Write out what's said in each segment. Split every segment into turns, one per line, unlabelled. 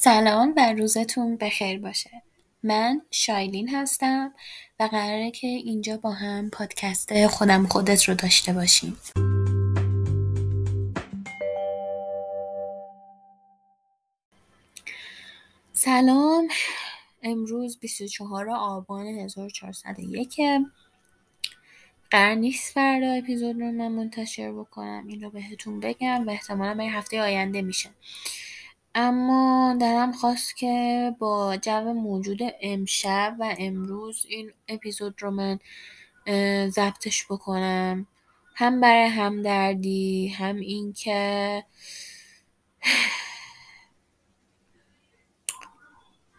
سلام و روزتون بخیر باشه. من شایلین هستم و قراره که اینجا با هم پادکست خودم خودت رو داشته باشیم. سلام. امروز 24 آبان 1401 قرار نیست فردا اپیزود رو من منتشر بکنم. این رو بهتون بگم و احتمالا به هفته آینده میشه. اما دلم خواست که با جو موجود امشب و امروز این اپیزود رو من ضبطش بکنم. هم برای همدردی هم اینکه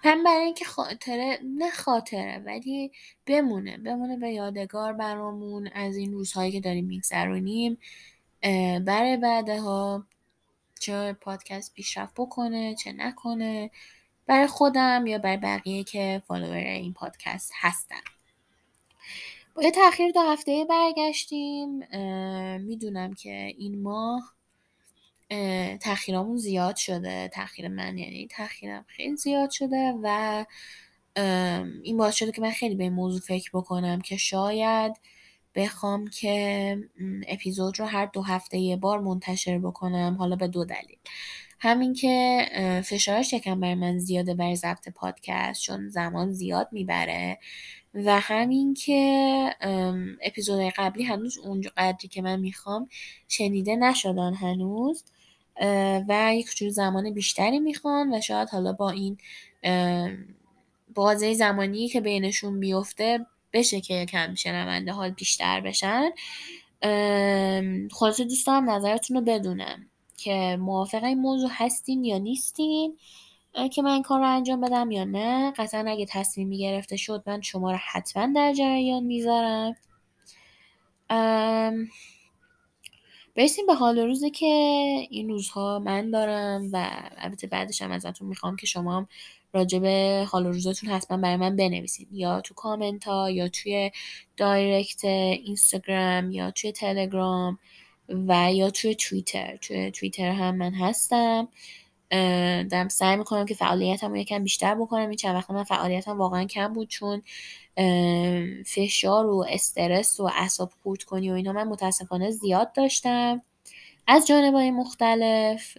هم برای اینکه خاطره نه خاطره ولی بمونه بمونه به یادگار برامون از این روزهایی که داریم میگذرونیم برای بعدها. چه پادکست پیشرفت بکنه چه نکنه برای خودم یا برای بقیه که فالوور این پادکست هستن. با یه تاخیر دو هفته برگشتیم می‌دونم که این ماه تاخیرامون زیاد شده. تاخیر من یعنی تاخیرم خیلی زیاد شده و این باعث شده که من خیلی به این موضوع فکر بکنم که شاید بخوام که اپیزود رو هر دو هفته یه بار منتشر بکنم حالا به دو دلیل. همین که فشارش یکم برای من زیاده برای ضبط پادکست چون زمان زیاد می‌بره و همین که اپیزودهای قبلی هنوز اونجا قدری که من می‌خوام شنیده نشدن هنوز و یک جور زمان بیشتری می‌خوان و شاید حالا با این بازه زمانی که بینشون بیفته بشه که کم شنونده حال بیشتر بشن. خلاصه دوست دارم نظرتون رو بدونم که موافق این موضوع هستین یا نیستین که من این کار رو انجام بدم یا نه. قطعا اگه تصمیمی گرفته شد من شما رو حتما در جریان می‌ذارم. برسیم به حال روزی که این روزها من دارم و البته بعدش هم ازتون می‌خوام که شما هم راجع به حال روزتون حتما برای من بنویسید یا تو کامنت ها یا توی دایرکت اینستاگرام یا توی تلگرام و یا توی توییتر. توی توییتر هم من هستم. دارم سعی می‌کنم که فعالیتم رو یکم بیشتر بکنم. این چند وقت من فعالیتم واقعا کم بود چون فشار و استرس و اعصاب خورد کنی و اینا. من متاسفانه زیاد داشتم. از جانبهای مختلف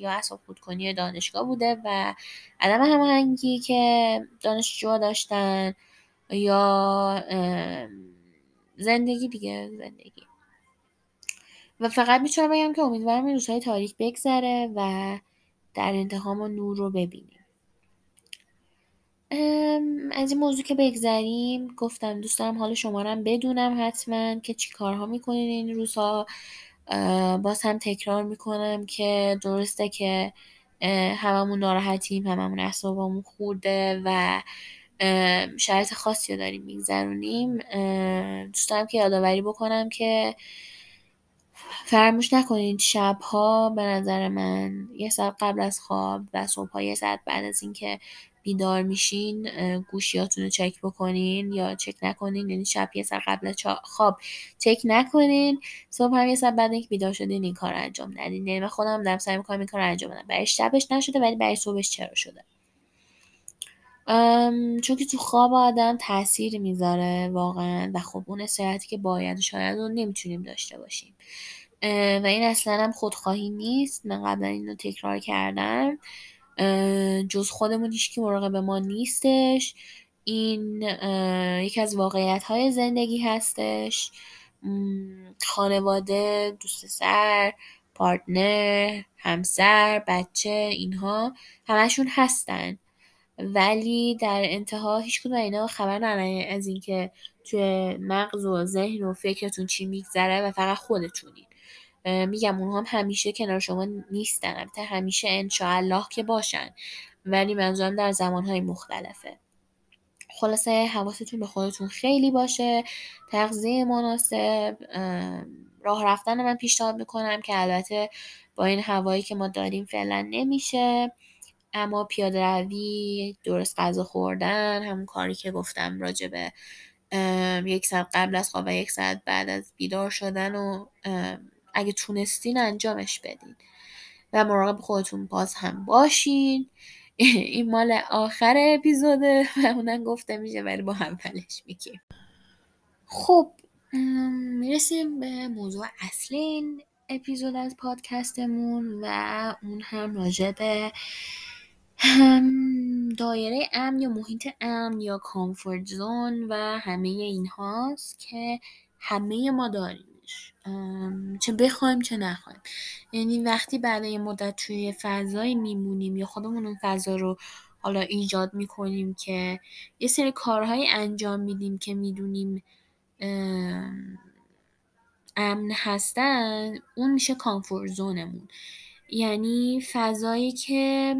یا اعصاب خورد کنی دانشگاه بوده و عدم هماهنگی که دانشجوها داشتن یا زندگی دیگه زندگی. و فقط می‌تونم بگم که امیدوارم این روزهای تاریک بگذره و در انتها ما نور رو ببینیم. از این موضوع که بگذریم گفتم دوست دارم حال شما بدونم حتما که چی کارها می‌کنین این روزها. باز هم تکرار می‌کنم که درسته که هممون ناراحتیم هممون اعصابمون خورده و شرایط خاصی رو داریم میگذرونیم. دوست دارم که یادآوری بکنم که فراموش نکنید شبها به نظر من یه ساعت قبل از خواب و صبحها یه ساعت بعد از اینکه بیدار میشین گوشیاتون رو چک بکنین یا چک نکنین یعنی شب یه ساعت قبل خواب چک نکنین. صبح هم یه ساعت بعد اینکه بیدار شدین این کار انجام ندین. یعنی من خودم دارم سعی می‌کنم این کار انجام بدم. برای شبش نشده ولی برای صبحش چرا شده. چون که تو خواب آدم تاثیر می‌ذاره واقعا و خب اون استراحتی که باید شاید رو نمی‌تونیم داشته باشیم. و این اصلا هم خودخواهی نیست. من قبلا اینو تکرار کردم. جز خودمون هیچکی مراقب ما نیستش. این یکی از واقعیت های زندگی هستش. خانواده دوست سر پارتنر همسر بچه اینها همشون هستن. ولی در انتها هیچ کدوم اینا خبر ندارن. از اینکه توی مغز و ذهن و فکرتون چی میگذره و فقط خودتونین میگم اونها هم همیشه کنار شما نیستن. البته همیشه انشاءالله که باشن. ولی منظورم در زمانهای مختلفه. خلاصه حواستون به خودتون خیلی باشه. تغذیه مناسب. راه رفتن من پیشنهاد می‌کنم که البته با این هوایی که ما داریم فعلا نمیشه. اما پیاده روی درست غذا خوردن همون کاری که گفتم راجبه یک ساعت قبل از خواب و یک ساعت بعد از بیدار شدن و اگه تونستین انجامش بدین. و مراقب خودتون باز هم باشین. این مال آخر اپیزوده و اونم گفته میشه ولی با اولش میگیم. خب می‌رسیم به موضوع اصلی اپیزود از پادکستمون و اون هم راجع به دایره امن یا محیط امن یا کامفورت زون و همه این هاست که همه ما داریمش چه بخوایم چه نخوایم. یعنی وقتی بعد یه مدت توی فضایی میمونیم یا خودمون اون فضا رو حالا ایجاد می‌کنیم که یه سری کارهایی انجام میدیم که می‌دونیم امن هستن اون میشه کامفورت زونمون یعنی فضایی که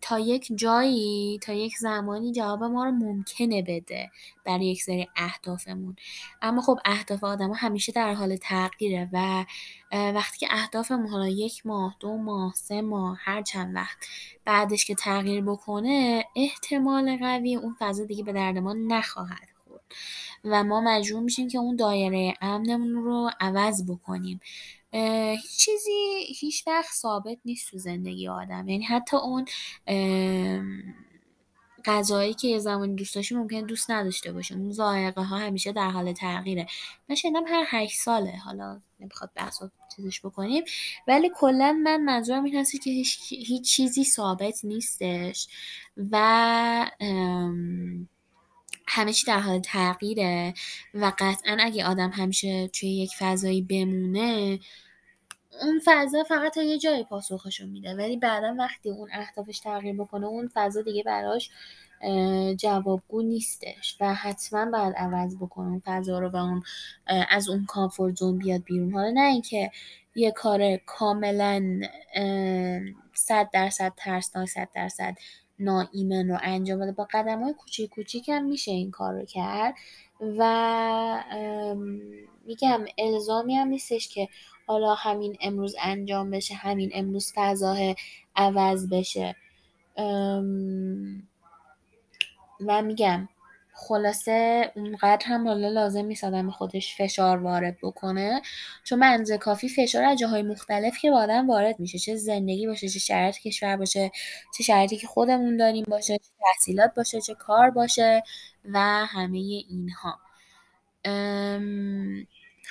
تا یک جایی تا یک زمانی جواب ما رو ممکنه بده برای یک سری اهدافمون. اما خب اهداف آدم همیشه در حال تغییره و وقتی که اهدافمون حالا یک ماه دو ماه سه ماه هر چند وقت بعدش که تغییر بکنه احتمال قوی اون فضا دیگه به درد ما نخواهد خورد. و ما مجبور میشیم که اون دایره امنمون رو عوض بکنیم. هیچ چیزی هیچ وقت ثابت نیست تو زندگی آدم. یعنی حتی اون غذایی که یه زمانی دوست داشتی ممکن دوست نداشته باشه اون ذائقه ها همیشه در حال تغییره. من شنیدم هر هشت ساله. حالا نمی‌خواد بحث چیزش بکنیم. ولی کلا من منظورم این هستی که هیچ, هیچ چیزی ثابت نیستش. و همه چی در حال تغییره و قطعا اگه آدم همیشه توی یک فضایی بمونه اون فضا فقط تا یه جایی پاسخشو میده. ولی بعدا وقتی اون اهدافش تغییر بکنه اون فضا دیگه براش جوابگو نیستش و حتما باید عوض بکنه اون فضا رو و اون از اون کامفورت زون بیاد بیرون. حالا نه اینکه یه کار کاملا صد درصد ترسناک صد درصد ناایمن رو انجام بده. با قدم های کوچیک کوچیک هم میشه این کار رو کرد. و میگم الزامی هم نیستش که حالا همین امروز انجام بشه همین امروز فضاه عوض بشه. و میگم خلاصه اونقدر هم حالا لازم نیست آدم خودش فشار وارد بکنه. چون منزه کافی فشار از جاهای مختلف که با آدم وارد میشه. چه زندگی باشه چه شرایط کشور باشه چه شرایطی که خودمون داریم باشه چه تحصیلات باشه چه کار باشه و همه اینها.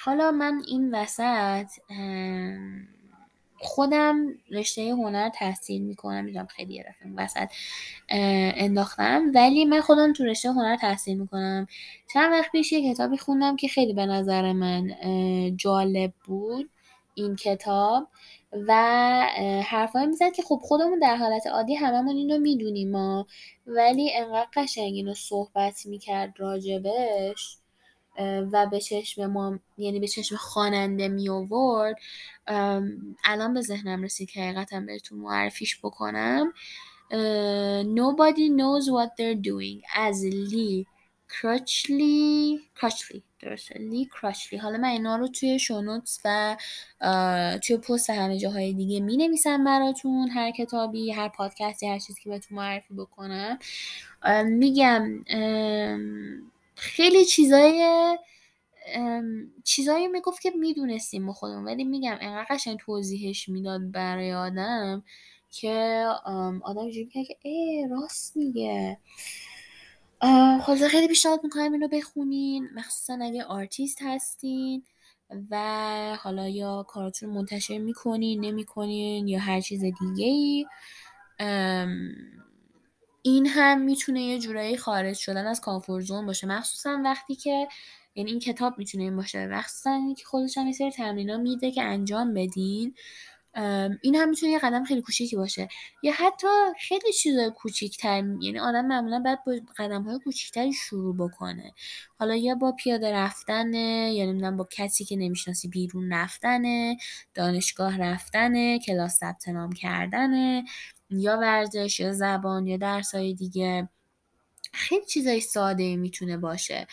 حالا من این وسط خودم رشته هنر تحصیل می‌کنم می‌دونم خیلی یه وسط انداختم. ولی من خودم تو رشته هنر تحصیل می‌کنم. چند وقت پیش یه کتابی خوندم که خیلی به نظر من جالب بود این کتاب. و حرفایی می‌زد که خب خودمون در حالت عادی هممون اینو می‌دونیم ما. ولی انقدر قشنگ اینو صحبت می‌کرد راجبش. و به چشم ما یعنی به چشم خواننده می آورد الان به ذهنم رسید که حقیقتا بهتون معرفیش بکنم. Nobody knows what they're doing. از لی کرچلی کرچلی درسته. لی کرچلی حالا من اینا رو توی شونوتس و توی پست همه جاهای دیگه می نویسم براتون. هر کتابی هر پادکستی هر چیزی که بهتون معرفی بکنم. میگم خیلی چیزای چیزایی می‌گفت که می‌دونستیم ما خودمون ولی میگم انقدر قشنگ توضیحش می‌داد برای آدم که آدم اینجوری که ای راست میگه. خلاصه خیلی پیشنهاد می‌کنم اینو بخونین مخصوصا اگه آرتیست هستین و حالا یا کاراتون منتشر می‌کنین نمی‌کنین یا هر چیز دیگه ای این هم می‌تونه یه جورایی خارج شدن از comfort zone باشه. مخصوصا وقتی که یعنی این کتاب می‌تونه این باشه. مخصوصا که خودش هم یه سری تمرینا میده که انجام بدین. این هم می‌تونه یه قدم خیلی کوچیکی باشه. یا حتی خیلی چیزای کوچیکتر یعنی آدم معمولا باید با قدم های کوچیکتری شروع بکنه. حالا یا با پیاده رفتنه یا نمی‌دونم با کسی که نمی‌شناسی بیرون رفتنه دانشگاه رفتنه کلاس ثبت نام کردنه یا ورزش یا زبان یا درسای دیگه. خیلی چیزای ساده می‌تونه باشه.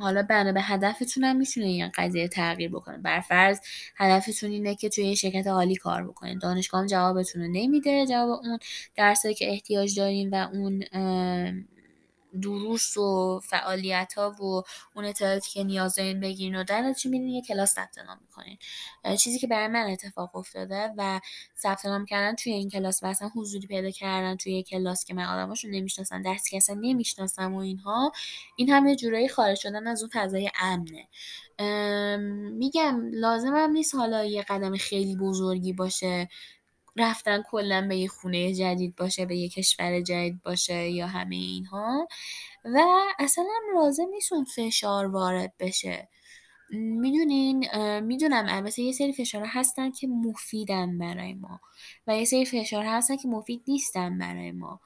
حالا بنا به هدفتون هم می‌تونه این قضیه تغییر بکنه. برفرض هدفتون اینه که توی یه شرکت عالی کار بکنید. دانشگاه جوابتون رو نمیده جواب اون درسایی که احتیاج دارین و اون دروس و فعالیت ها و اون اطلاعاتی که نیاز دارین بگیرین و در نتیجه میرین یه کلاس ثبت نام می‌کنین. چیزی که برای من اتفاق افتاده و ثبت نام کردن توی این کلاس و اصلا حضوری پیدا کردن توی کلاس که من آدماشو نمی‌شناسم درسی که اصلا نمی‌شناسم و اینها این هم یه جورایی خارج شدن از اون فضای امنه. میگم لازمم نیست حالا یه قدم خیلی بزرگی باشه رفتن کلا به یه خونه جدید باشه به یه کشور جدید باشه یا همه اینها. و اصلا لازم نیست اون فشار وارد بشه. می‌دونین می‌دونم البته یه سری فشارها هستن که مفیدن برای ما و یه سری فشارها هستن که مفید نیستن برای ما.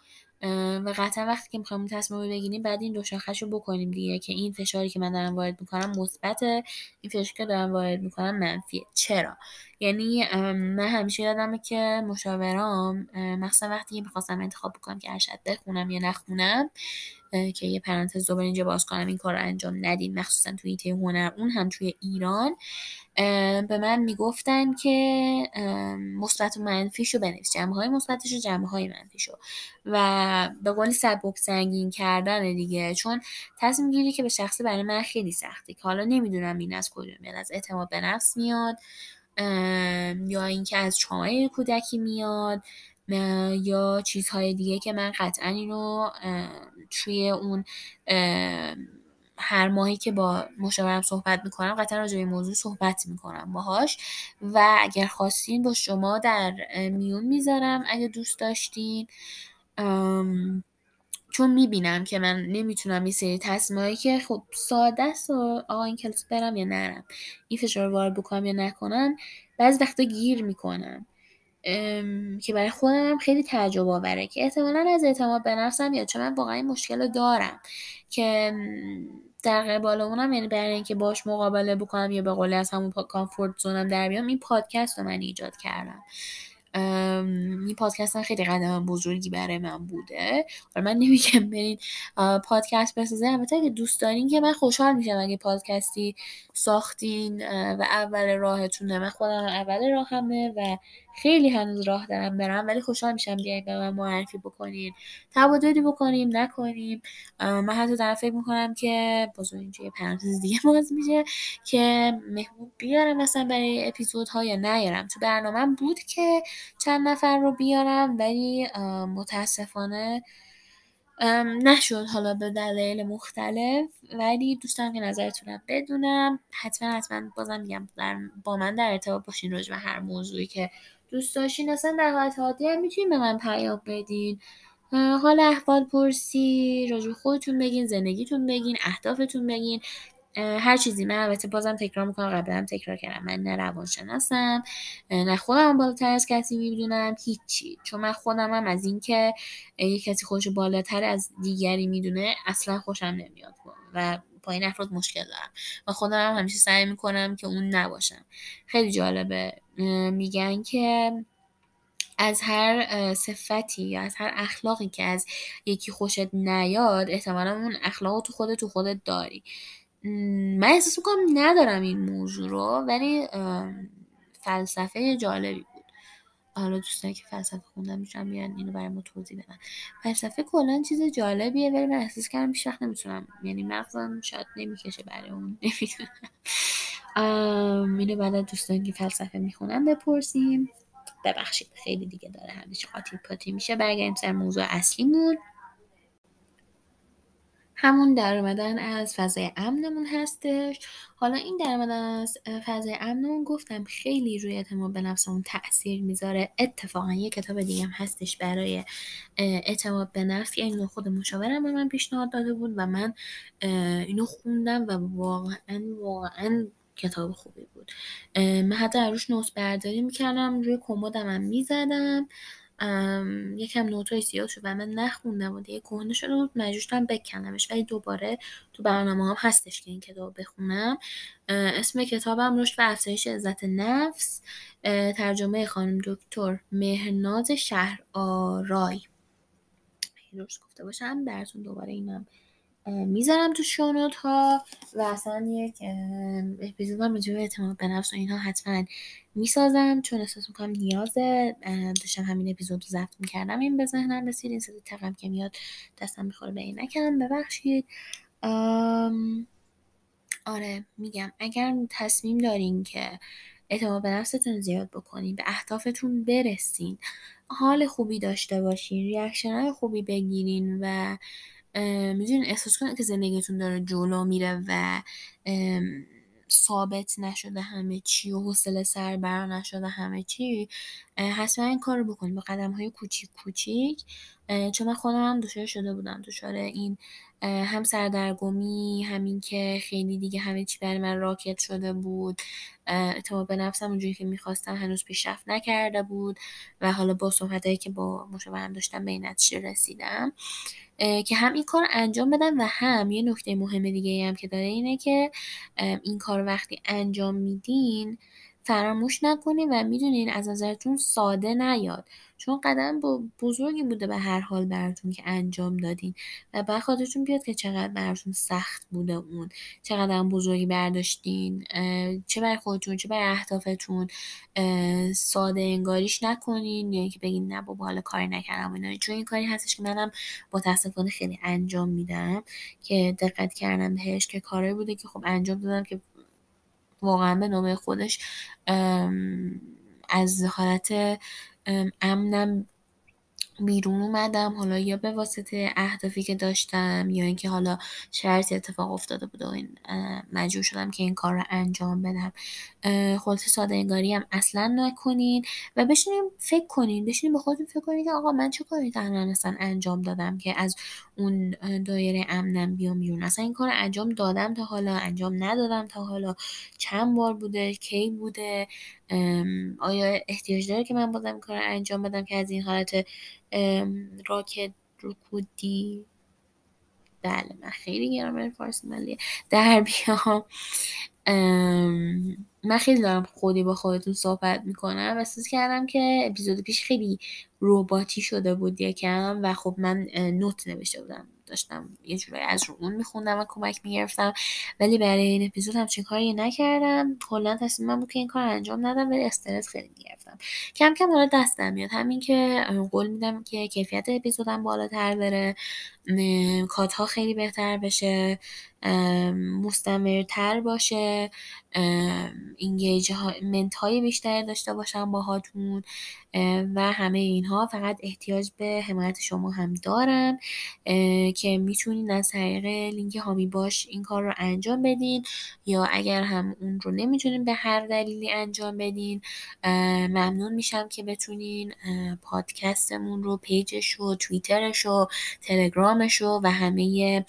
و قطعا وقتی که می‌خوایم تصمیم بگیریم بعد این دو شاخش رو بکنیم دیگه که این فشاری که من دارم وارد می‌کنم مثبت این فشاری که دارم وارد می‌کنم منفیه. چرا؟ یعنی من همیشه یادمه که مشاورام مخصوصا وقتی می‌خواستم انتخاب بکنم که ارشد بخونم یا نخونم که یه پرانتز دوباره اینجا باز کنم این کار انجام ندین. مخصوصا توی ایته هنر اون هم توی ایران. به من می‌گفتن که مثبت و منفیشو بنویس. جمعه های مثبتش و جمعه های منفیشو. و به قولی سبک سنگین کردن دیگه. چون تصمیم گیری که به شخصی برای من خیلی سخته که حالا نمی‌دونم این از کجا میاد. از اعتماد به نفس میاد یا اینکه از چامه کودکی میاد. یا چیزهای دیگه که من قطعا اینو توی اون هر ماهی که با مشاورم صحبت می‌کنم قطعا راجع به موضوع صحبت می‌کنم باهاش. و اگر خواستین با شما در میون می‌ذارم اگه دوست داشتین. چون می‌بینم که من نمی‌تونم یه سری تصمیمایی که خب ساده است آقا این کلاس برم یا نرم این فشار وارد بکنم یا نکنم بعضی وقتا گیر می‌کنم. که برای خودم خیلی تعجب آوره که احتمالا از اعتماد به نفسم یا چون من واقعا این مشکل رو دارم. که در قبال اونم یعنی برای اینکه باش مقابله بکنم یا به قول از همون کامفورت زونم در بیام این پادکست رو من ایجاد کردم. این پادکست خیلی قدم بزرگی برای من بوده. و من نمیگم برین پادکست بسازه. البته اگه دوست دارین که من خوشحال میشم اگه پادکستی ساختین و اول راهتونه. من خودم اول راهمه و خیلی هنوز راه دارم برم ولی خوشحال میشم بیاین به من معرفی بکنین. تبادلی بکنیم نکنیم. من حتی دارم فکر می‌کنم که باز اینجا یه پرانتز دیگه باز میشه که مهمون بیارم مثلا برای اپیزودها یا نیارم. تو برنامه بود که چند نفر رو بیارم ولی متاسفانه نشد. حالا به دلایل مختلف ولی دوستم که نظرتونم بدونم حتما حتما بازم میگم با من در ارتباط باشین راجع به هر موضوعی که دوست داشتین اصلا در حالت عادی هم می‌تونین به من پیام بدین. حال احوال پرسی راجع خودتون بگین زندگیتون بگین اهدافتون بگین. هر چیزی. من البته بازم تکرار می‌کنم قبلا تکرار کردم. من نه روانشناسم نه خودم بالاتر از کسی می‌دونم هیچی. چون من خودم هم از اینکه یک کسی خودش بالاتر از دیگری می‌دونه اصلا خوشم نمیاد. و با این افراد مشکل دارم. و خودم هم همیشه سعی می‌کنم که اون نباشم. خیلی جالبه. میگن که از هر صفتی یا از هر اخلاقی که از یکی خوشت نیاد احتمالا اون اخلاق تو خودت تو خودت داری. من احساس می‌کنم ندارم این موضوع رو ولی فلسفه جالبی بود. حالا دوستانی که فلسفه خوندن میشن بیان اینو برای ما توضیح بدن. فلسفه کلا چیز جالبیه ولی من احساس کردم بیش وقت نمی‌تونم یعنی مغزم شاید نمی‌کشه برای اون نمی‌دونم. اینو بعد دوستانی که فلسفه می‌خونن بپرسیم. ببخشید خیلی دیگه داره همیشه قاطی پاتی میشه. برگردیم سر موضوع اصلیمون همون در اومدن از فضای امنمون هستش. حالا این در اومدن از فضای امنمون گفتم خیلی روی اعتماد به نفسمون تاثیر می‌ذاره. اتفاقا یه کتاب دیگه هم هستش برای اعتماد به نفس. اینو خود مشاورم به من پیشنهاد داده بود و من اینو خوندم و واقعا واقعا کتاب خوبی بود. من حتی روش نوت برداری می‌کردم روی کمدم هم می‌زدم. یکم نوتای سیاه شد و من نخوندم و دیگه کهنه شده بود. مجبور شدم بکنمش. ولی دوباره تو برنامه هم هستش که این کتاب بخونم. اسم کتابم رشد و افزایش عزت نفس. ترجمه خانم دکتر مهرناز شهر آرای درست گفته باشم؟ براتون دوباره اینم می‌ذارم تو شونوت ها و اصلا یک اپیزود هم به اعتماد به نفس و اینها حتما می‌سازم چون احساس می‌کنم نیازه. داشتم همین اپیزود رو ضبط می‌کردم. این به ذهنم رسید این صدای تقم که میاد دستم می‌خوره به عینکم. ببخشید. آره میگم. اگر تصمیم دارین که اعتماد به نفستون زیاد بکنین به اهدافتون برسین حال خوبی داشته باشین ریاکشن خوبی بگیرین و می‌دونین احساس کنین که زندگیتون داره جلو میره و ثابت نشده همه چی و حوصله سر بر نشده همه چی حتما این کار رو بکنید. با قدم های کوچیک کوچیک چون من خودم هم دچار شده بودم. دچار این هم سردرگمی همین که خیلی دیگه همه چی برای من راکت شده بود. اعتماد به نفسم اونجوری که می‌خواستم هنوز پیشرفت نکرده بود و حالا با صحبتهایی که با مشاورم داشتم به این رسیدم. که هم این کار انجام بدم و هم یه نکته مهم دیگه هم که داره اینه که این کار وقتی انجام میدین فراموش نکنین و می‌دونین از نظرتون ساده نیاد. چون قدم با بزرگی بوده به هر حال براتون که انجام دادین و بعد خاطرتون بیاد که چقدر براتون سخت بوده اون. چقدر هم بزرگی برداشتین چه برای خودتون چه برای اهدافتون ساده انگاریش نکنین. یا اینکه بگین نه بابا حالا کاری نکردم اینا. چون این کاری هستش که منم متاسفانه خیلی انجام میدم که دقت کردم بهش که کاری بوده که خب انجام دادم که واقعا به نوبه خودش از حالت امنم بیرون اومدم. حالا یا به واسطه اهدافی که داشتم یا اینکه حالا شرطی اتفاق افتاده بود و این مجبور شدم که این کار رو انجام بدم. خلاصه ساده انگاری هم اصلا نکنین و بشینیم فکر کنین. بشینیم به خودتون فکر کنین که آقا من چه کاری الان اصلا انجام دادم که از اون دایره امنم بیام بیرون. اصلا این کار انجام دادم تا حالا انجام ندادم تا حالا. چند بار بوده؟ کی بوده؟ آیا احتیاج داره که من بازم کار انجام بدم که از این حالت راکت رکودی؟ بله من خیلی گرامر فارسی ملیه. در بیام. من خیلی دارم خودی با خودتون صحبت می‌کنم. احساس کردم که اپیزود پیش خیلی رباتی شده بود یکم و خب من نوت نوشته بودم. داشتم یه جورایی از رو اون میخوندم و کمک می‌گرفتم. ولی برای این اپیزود همچین کاری نکردم. کلا تصمیمم بود که این کار انجام ندم ولی استرس خیلی می‌گرفتم. کم کم حالا دستم میاد. همین که قول میدم که کیفیت اپیزودم بالاتر بره cut ها خیلی بهتر بشه. مستمرتر باشه. engagement های بیشتری داشته باشم باهاتون. و همه اینها فقط احتیاج به حمایت شما هم دارم که می‌تونین از طریق لینک حامی باش این کار رو انجام بدین. یا اگر هم اون رو نمی‌تونین به هر دلیلی انجام بدین ممنون میشم که بتونین پادکستمون رو پیجش و توییترش و تلگرامش و همه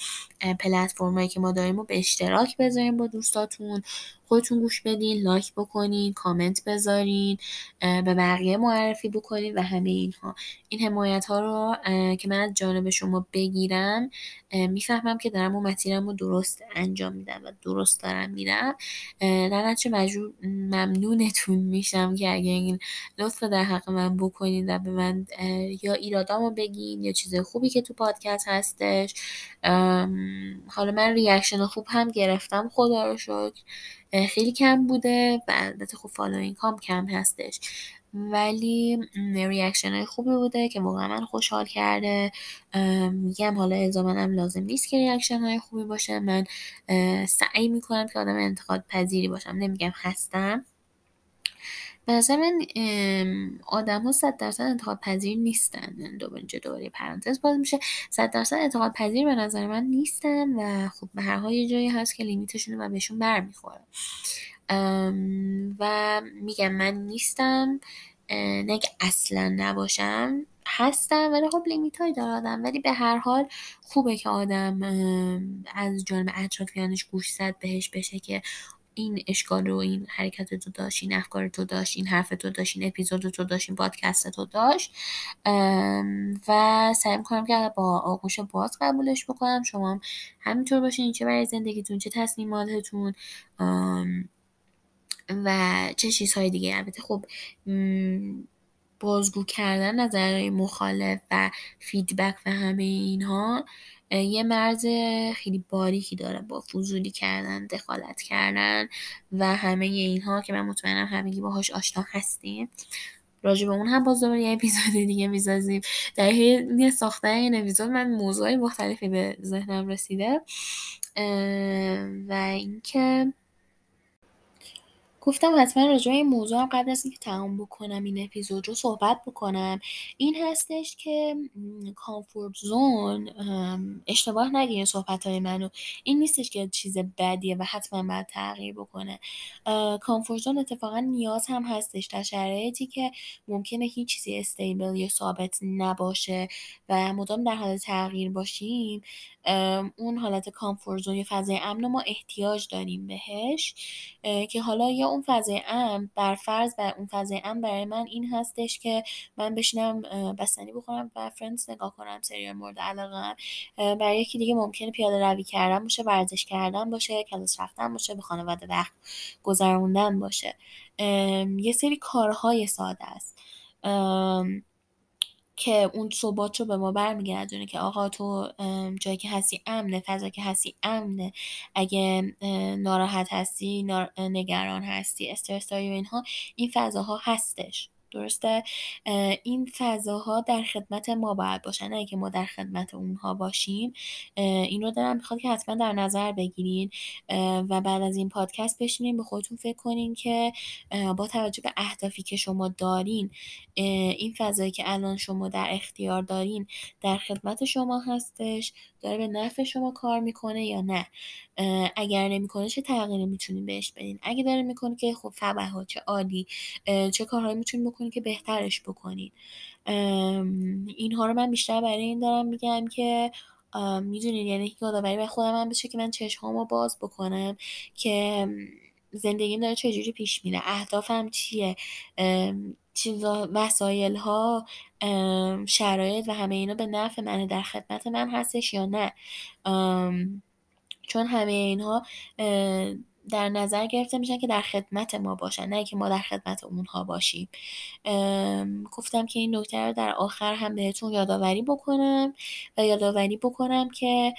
پلتفرمایی که ما داریم رو به اشتراک بذارین با دوستاتون. خودتون گوش بدین لایک بکنین کامنت بذارین به بقیه معرفی بکنین و همه اینها. این حمایت ها رو که من از جانب شما بگیرم می‌فهمم که دارم اون مسیرم رو درست انجام میدم و درست دارم میرم. در نتیجه مجبور ممنونتون میشم که اگه این لطف در حق من بکنین و به من یا ایرادامو بگین یا چیز خوبی که تو پادکست هستش. حالا من reaction خوب هم گرفتم. خدا رو شکر. خیلی کم بوده و البته خب following هم کم هستش. ولی reaction های خوبی بوده که واقعا من خوشحال کرده. میگم حالا هم لازم نیست که reaction های خوبی باشه. من سعی می‌کنم که آدم انتقاد پذیری باشم. نمیگم هستم. به نظر من آدم ها صد درصد انتقاد پذیر نیستن. دوباره اینجا دوباره پرانتز باز میشه. صد درصد انتقاد پذیر به نظر من نیستن و خب به هر حال یه جایی هست که limit شونه و بهشون برمیخوره. و میگم من نیستم نه که اصلا نباشم هستم ولی خب لیمیت های داره آدم. ولی به هر حال خوبه که آدم از جانب اطرافیانش گوش زد بهش بشه که این اشکال رو این حرکت تو داشت این افکار تو داشت این حرف تو داشت این اپیزود تو داشت این پادکست تو داشت. و سعی می‌کنم که با آغوش باز قبولش بکنم. شما هم همینطور باشین چه برای زندگیتون چه تصمیماتتون و چه چیزهای دیگه. البته خب بازگو کردن نظرهای مخالف و فیدبک و همه اینها یه مرز خیلی باریکی داره با فضولی کردن دخالت کردن و همه اینها که من مطمئنم همگی باهاش آشنا هستیم. راجع به اون هم باز دوباره یه اپیزود دیگه می‌سازیم. در حین ساختن این اپیزود من موضوعی مختلفی به ذهنم رسیده. و اینکه گفتم حتما راجع این موضوع هم قبل از اینکه تمام بکنم این اپیزود رو صحبت بکنم. این هستش که کامفورت زون اشتباه نگیرین صحبت های منو. این نیستش که چیز بدیه و حتما باید تغییر بکنه. کامفورت زون اتفاقا نیاز هم هستش در شرایطی که ممکنه هیچ چیزی استیبل یا ثابت نباشه و مدام در حال تغییر باشیم. اون حالت کامفورت زون یا فضای امن ما احتیاج داریم بهش که حالا یا اون فضای امن بر فرض بر اون فضای امن برای من این هستش که من بشینم بستنی بخورم و فرندز نگاه کنم سریال مورد علاقه برای یکی دیگه ممکنه پیاده روی کردن باشه ورزش کردن باشه کلاس رفتن باشه به خانواده وقت گذروندن باشه. یه سری کارهای ساده است. که اون ثبات رو به ما برمیگردونه که آقا تو جایی که هستی امنه فضا که هستی امنه. اگه ناراحت هستی نگران هستی استرس داری و اینها این فضاها هستش. درسته؟ این فضاها در خدمت ما باید باشن. نه ما در خدمت اونها باشیم این رو دارم می‌خواد که حتما در نظر بگیرین. و بعد از این پادکست بشینین به خودتون فکر کنین که با توجه به اهدافی که شما دارین این فضایی که الان شما در اختیار دارین در خدمت شما هستش؟ داره به نفع شما کار می‌کنه یا نه؟ اگر نمی‌کنه چه تغییری می‌تونین بهش بدین؟ اگه داره می‌کنه که خب فبها چه عالی چه کارهایی می‌تونین بکنین که بهترش بکنین؟ اینها رو من بیشتر برای این دارم میگم که می‌دونین یعنی یادآوری به خودم هم بشه که من چشمامو باز بکنم که زندگیم داره چجوری پیش میره اهدافم چیه چیزا وسایل ها شرایط و همه اینا به نفع منه در خدمت من هستش یا نه؟ چون همه اینها در نظر گرفته میشن که در خدمت ما باشن نه که ما در خدمت اونها باشیم. گفتم که این نکته رو در آخر هم بهتون یادآوری بکنم و یادآوری بکنم که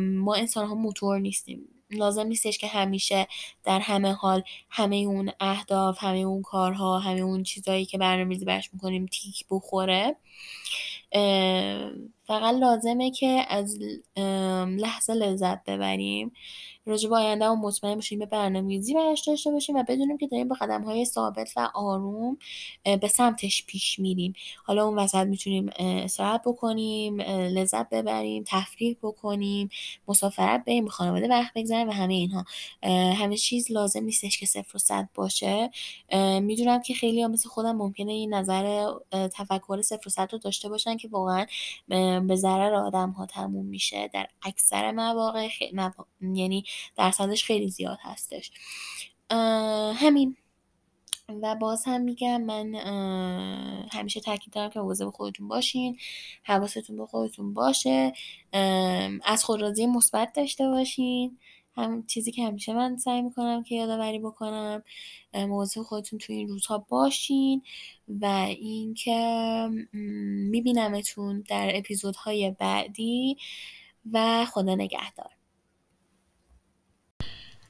ما انسان ها موتور نیستیم. لازم نیستش که همیشه در همه حال همه اون اهداف همه اون کارها همه اون چیزهایی که برنامه‌ریزی برش می‌کنیم تیک بخوره. فقط لازمه که از لحظه لذت ببریم. راجع به آینده مطمئن باشیم به برنامه‌ریزی براش داشته باشیم و بدونیم که داریم با های ثابت و آروم به سمتش پیش میریم. حالا اون وسط می‌تونیم استراحت بکنیم لذت ببریم تفریح بکنیم مسافرت بریم به خانواده وقت بگذاریم و همه اینها. همه چیز لازم نیستش که صفر و صد باشه. می‌دونم که خیلی ها مثل خودم ممکنه این نظر تفکر صفر و صد رو داشته باشن که واقعا به ضرر آدم ها تموم میشه. در اکثر مواقع یعنی درصدش خیلی زیاد هستش. همین. و باز هم میگم من همیشه تاکید دارم که به خودتون باشین حواستون به خودتون باشه. از خودرازی مثبت داشته باشین. هم چیزی که همیشه من سعی می‌کنم که یادآوری بکنم. موضوع خودتون تو این روزها باشین و اینکه میبینمتون در اپیزودهای بعدی و خدا نگهدار.